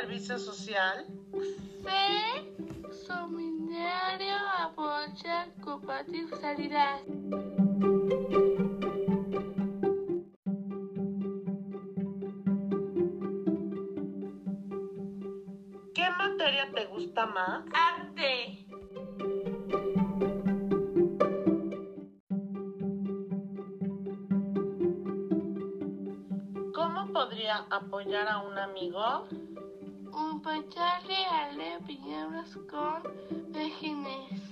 servicio social? C. Seminario apoya compartir salida. ¿Qué materia te gusta más? Arte. ¿Cómo podría apoyar a un amigo? Apoyarle a leer piñeros con vejines.